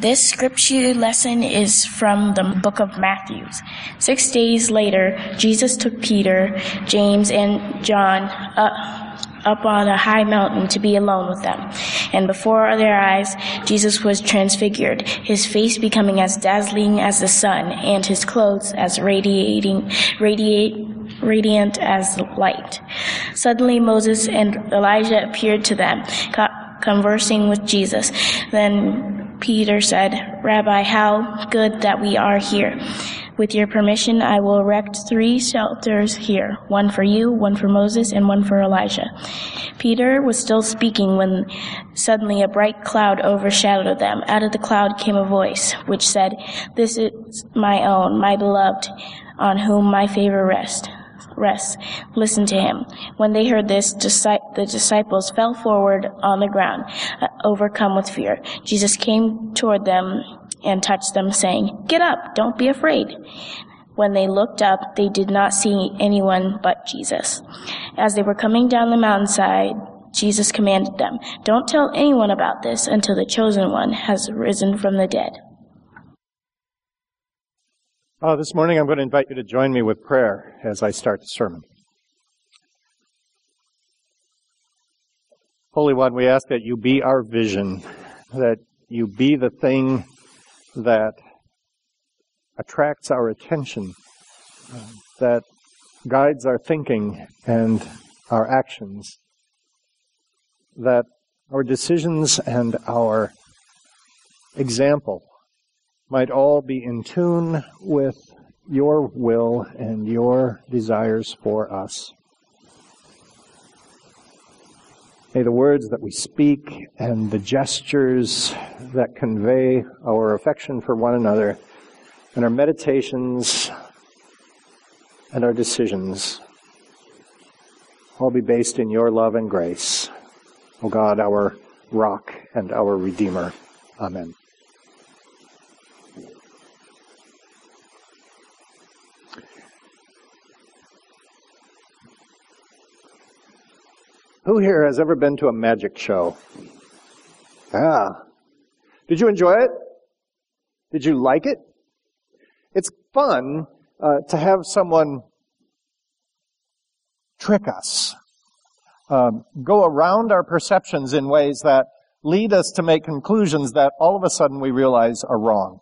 This scripture lesson is from the book of Matthew. Six days later, Jesus took Peter, James, and John up, on a high mountain to be alone with them. And before their eyes, Jesus was transfigured, his face becoming as dazzling as the sun, and his clothes as radiating, radiate, radiant as light. Suddenly Moses and Elijah appeared to them, conversing with Jesus. Then Peter said, Rabbi, how good that we are here. With your permission, I will erect three shelters here, one for you, one for Moses, and one for Elijah. Peter was still speaking when suddenly a bright cloud overshadowed them. Out of the cloud came a voice, which said, This is my own, my beloved, on whom my favor rests rest. Listen to him. When they heard this, the disciples fell forward on the ground, uh, overcome with fear. Jesus came toward them and touched them, saying, Get up, don't be afraid. When they looked up, they did not see anyone but Jesus. As they were coming down the mountainside, Jesus commanded them, Don't tell anyone about this until the chosen one has risen from the dead. Uh, this morning, I'm going to invite you to join me with prayer as I start the sermon. Holy One, we ask that you be our vision, that you be the thing that attracts our attention, that guides our thinking and our actions, that our decisions and our example might all be in tune with your will and your desires for us. May the words that we speak and the gestures that convey our affection for one another and our meditations and our decisions all be based in your love and grace. O oh God, our rock and our redeemer. Amen. Who here has ever been to a magic show? Ah. Did you enjoy it? Did you like it? It's fun uh, to have someone trick us, um, go around our perceptions in ways that lead us to make conclusions that all of a sudden we realize are wrong.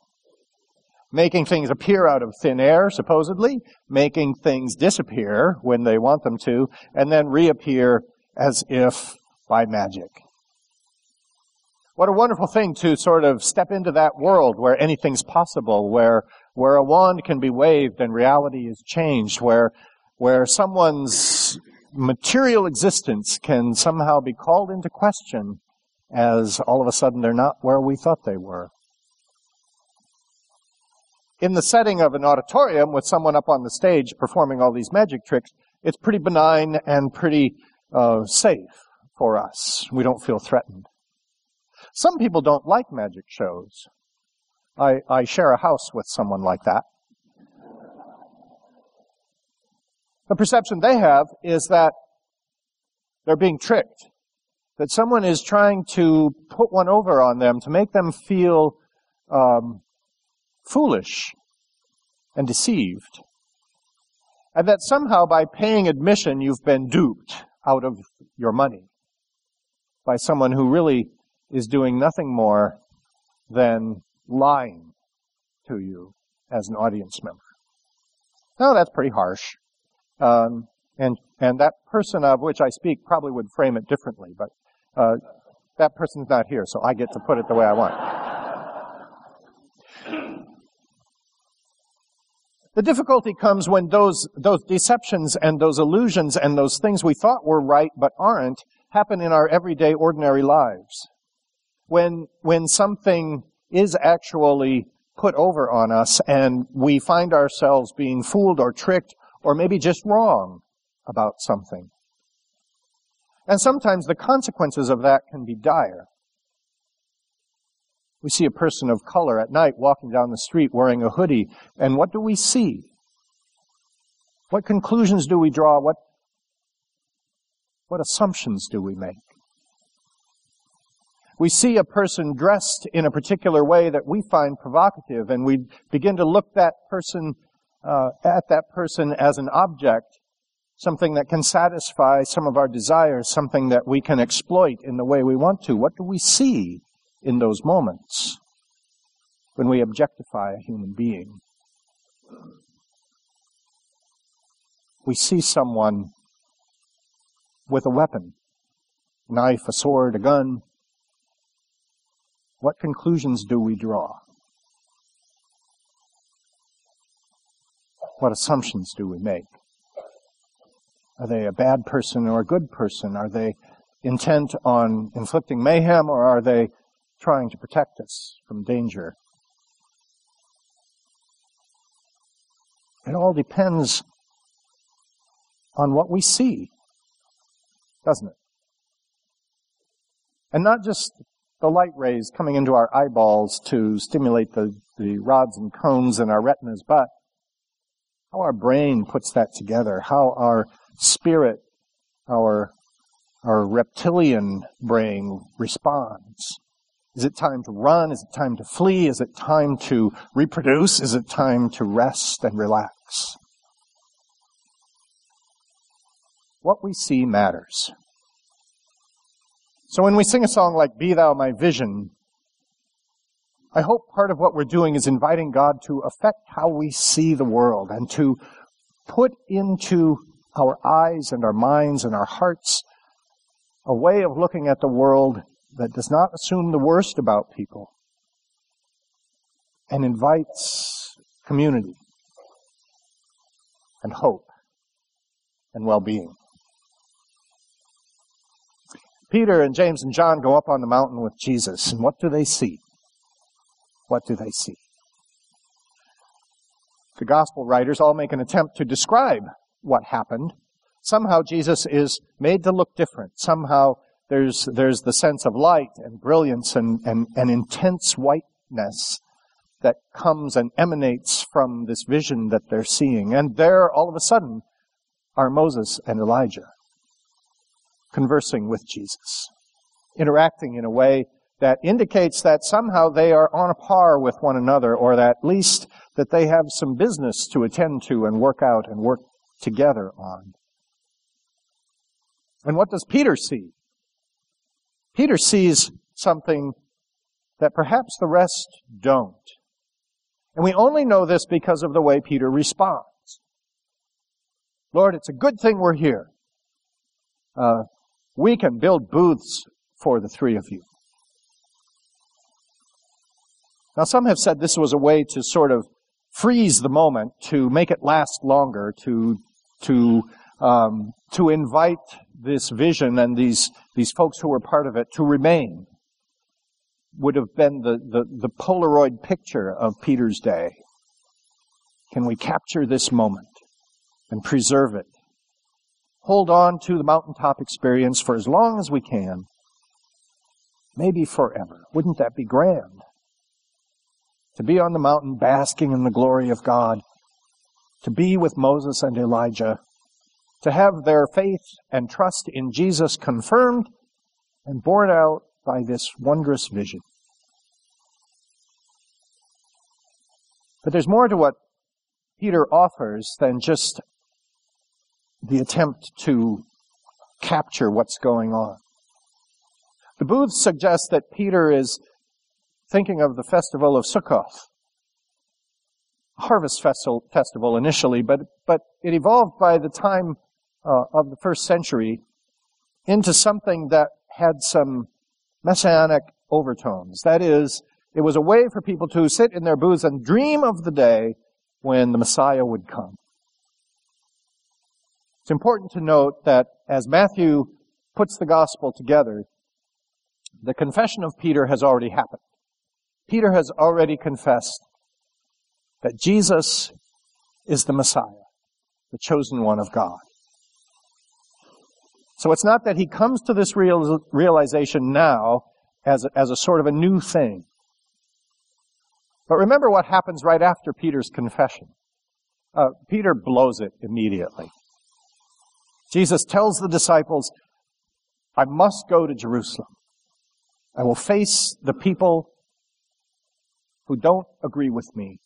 Making things appear out of thin air, supposedly, making things disappear when they want them to, and then reappear as if by magic. What a wonderful thing to sort of step into that world where anything's possible, where, where a wand can be waved and reality is changed, where, where someone's material existence can somehow be called into question as all of a sudden they're not where we thought they were. In the setting of an auditorium with someone up on the stage performing all these magic tricks, it's pretty benign and pretty uh, safe for us. We don't feel threatened. Some people don't like magic shows. I, I share a house with someone like that. The perception they have is that they're being tricked, that someone is trying to put one over on them to make them feel um, foolish and deceived, and that somehow by paying admission you've been duped out of your money by someone who really is doing nothing more than lying to you as an audience member. Now that's pretty harsh. Um, and, and that person of which I speak probably would frame it differently, but, uh, that person's not here, so I get to put it the way I want. The difficulty comes when those, those deceptions and those illusions and those things we thought were right but aren't happen in our everyday ordinary lives. When, when something is actually put over on us and we find ourselves being fooled or tricked or maybe just wrong about something. And sometimes the consequences of that can be dire. We see a person of color at night walking down the street wearing a hoodie, and what do we see? What conclusions do we draw? What, what assumptions do we make? we see a person dressed in a particular way that we find provocative, and we begin to look that person uh, at that person as an object, something that can satisfy some of our desires, something that we can exploit in the way we want to. What do we see in those moments when we objectify a human being? We see someone with a weapon, a knife, a sword, a gun. What conclusions do we draw? What assumptions do we make? Are they a bad person or a good person? Are they intent on inflicting mayhem or are they trying to protect us from danger? It all depends on what we see, doesn't it? And not just the light rays coming into our eyeballs to stimulate the, the rods and cones in our retinas, but how our brain puts that together, how our spirit, our, our reptilian brain responds. Is it time to run? Is it time to flee? Is it time to reproduce? Is it time to rest and relax? What we see matters. So when we sing a song like Be Thou My Vision, I hope part of what we're doing is inviting God to affect how we see the world and to put into our eyes and our minds and our hearts a way of looking at the world that does not assume the worst about people and invites community and hope and well-being. Peter and James and John go up on the mountain with Jesus, and what do they see? what do they see? The gospel writers all make an attempt to describe what happened. Somehow Jesus is made to look different. Somehow there's, there's the sense of light and brilliance and, and, and intense whiteness that comes and emanates from this vision that they're seeing. And there, all of a sudden, are Moses and Elijah conversing with Jesus, interacting in a way that indicates that somehow they are on a par with one another, or that at least that they have some business to attend to and work out and work together on. And what does Peter see? Peter sees something that perhaps the rest don't. And we only know this because of the way Peter responds. Lord, it's a good thing we're here. Uh, we can build booths for the three of you. Now, some have said this was a way to sort of freeze the moment, to make it last longer, to to um, to invite this vision and these these folks who were part of it to remain. Would have been the, the, the Polaroid picture of Peter's day. Can we capture this moment and preserve it? Hold on to the mountaintop experience for as long as we can. Maybe forever. Wouldn't that be grand? to be on the mountain basking in the glory of God, to be with Moses and Elijah, to have their faith and trust in Jesus confirmed and borne out by this wondrous vision. But there's more to what Peter offers than just the attempt to capture what's going on. The booth suggests that Peter is thinking of the festival of Sukkoth, harvest festival initially, but, but it evolved by the time uh, of the first century into something that had some messianic overtones. That is, it was a way for people to sit in their booths and dream of the day when the Messiah would come. It's important to note that as Matthew puts the gospel together, the confession of Peter has already happened. Peter has already confessed that Jesus is the Messiah, the chosen one of God. So it's not that he comes to this real, realization now as a, as a sort of a new thing. But remember what happens right after Peter's confession. Uh, Peter blows it immediately. Jesus tells the disciples, I must go to Jerusalem. I will face the people who don't agree with me,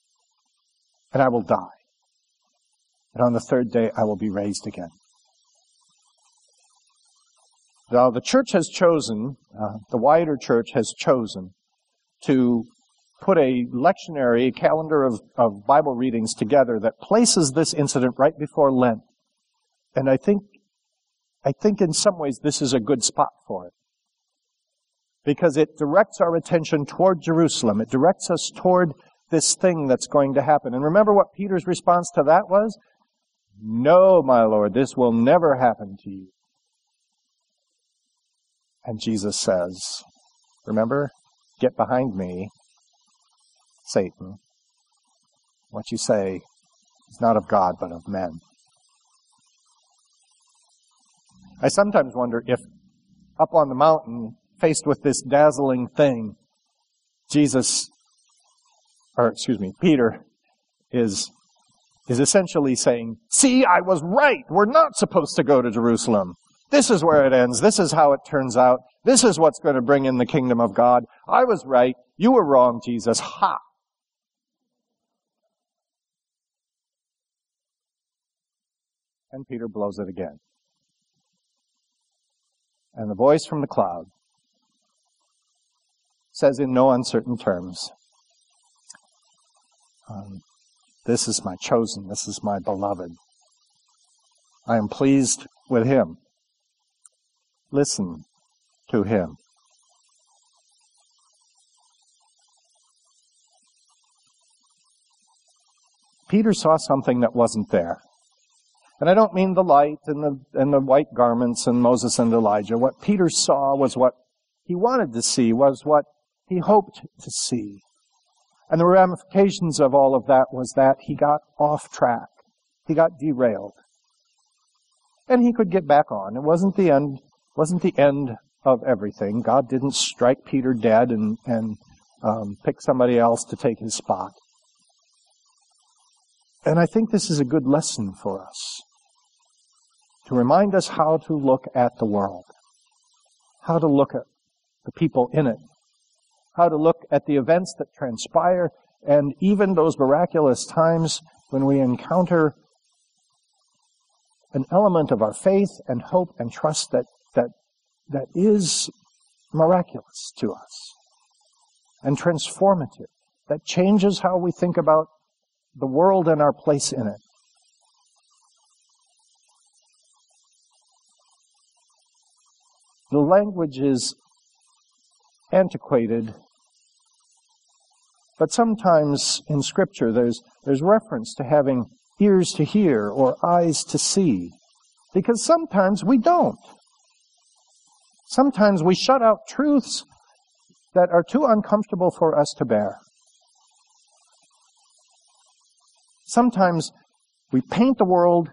and I will die. And on the third day, I will be raised again. Now, the church has chosen, uh, the wider church has chosen to put a lectionary calendar of, of Bible readings together that places this incident right before Lent. And I think, I think in some ways this is a good spot for it. Because it directs our attention toward Jerusalem. It directs us toward this thing that's going to happen. And remember what Peter's response to that was? No, my Lord, this will never happen to you. And Jesus says, remember, get behind me, Satan. What you say is not of God, but of men. I sometimes wonder if up on the mountain, faced with this dazzling thing, Jesus, or excuse me, Peter is, is essentially saying, see, I was right. We're not supposed to go to Jerusalem. This is where it ends. This is how it turns out. This is what's going to bring in the kingdom of God. I was right. You were wrong, Jesus. Ha! And Peter blows it again. And the voice from the cloud says in no uncertain terms, um, This is my chosen, this is my beloved. I am pleased with him. Listen to him. Peter saw something that wasn't there. And I don't mean the light and the, and the white garments and Moses and Elijah. What Peter saw was what he wanted to see, was what he hoped to see. And the ramifications of all of that was that he got off track. He got derailed. And he could get back on. It wasn't the end, wasn't the end of everything. God didn't strike Peter dead and, and um, pick somebody else to take his spot. And I think this is a good lesson for us to remind us how to look at the world, how to look at the people in it, how to look at the events that transpire, and even those miraculous times when we encounter an element of our faith and hope and trust that, that, that is miraculous to us and transformative, that changes how we think about the world and our place in it. The language is antiquated, but sometimes in Scripture there's, there's reference to having ears to hear or eyes to see, because sometimes we don't. Sometimes we shut out truths that are too uncomfortable for us to bear. Sometimes we paint the world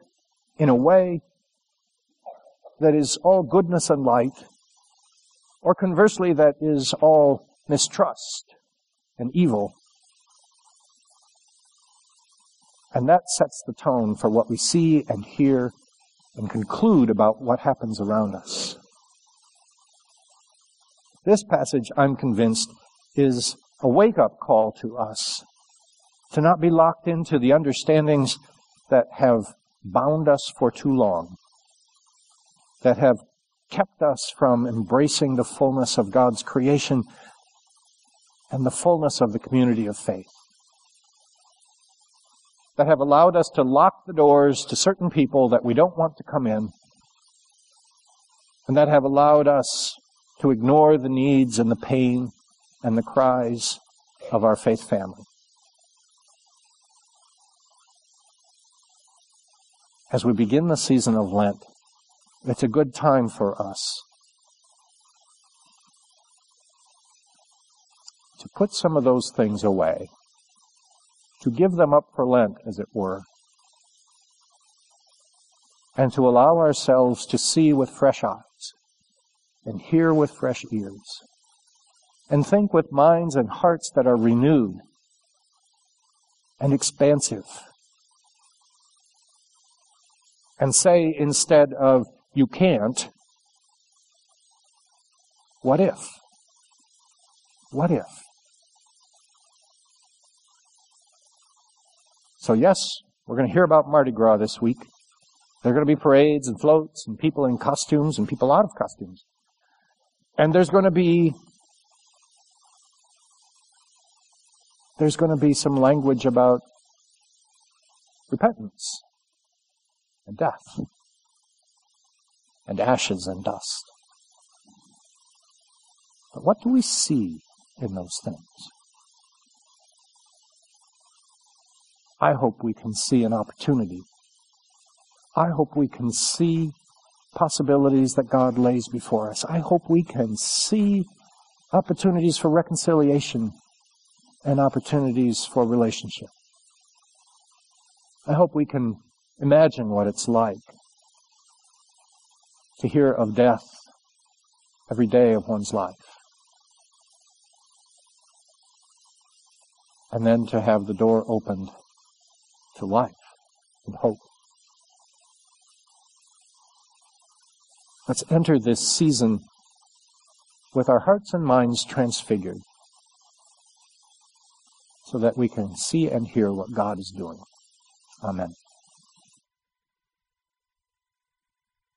in a way that is all goodness and light, or conversely, that is all mistrust and evil. And that sets the tone for what we see and hear and conclude about what happens around us. This passage, I'm convinced, is a wake up call to us to not be locked into the understandings that have bound us for too long that have kept us from embracing the fullness of God's creation and the fullness of the community of faith. That have allowed us to lock the doors to certain people that we don't want to come in, and that have allowed us to ignore the needs and the pain and the cries of our faith family. As we begin the season of Lent, it's a good time for us to put some of those things away, to give them up for Lent, as it were, and to allow ourselves to see with fresh eyes and hear with fresh ears and think with minds and hearts that are renewed and expansive. And say instead of, you can't. What if? What if? So yes, we're going to hear about Mardi Gras this week. There are going to be parades and floats and people in costumes and people out of costumes. And there's going to be there's going to be some language about repentance and death and ashes and dust. But what do we see in those things? I hope we can see an opportunity. I hope we can see possibilities that God lays before us. I hope we can see opportunities for reconciliation and opportunities for relationship. I hope we can imagine what it's like to hear of death every day of one's life. And then to have the door opened to life and hope. Let's enter this season with our hearts and minds transfigured so that we can see and hear what God is doing. Amen.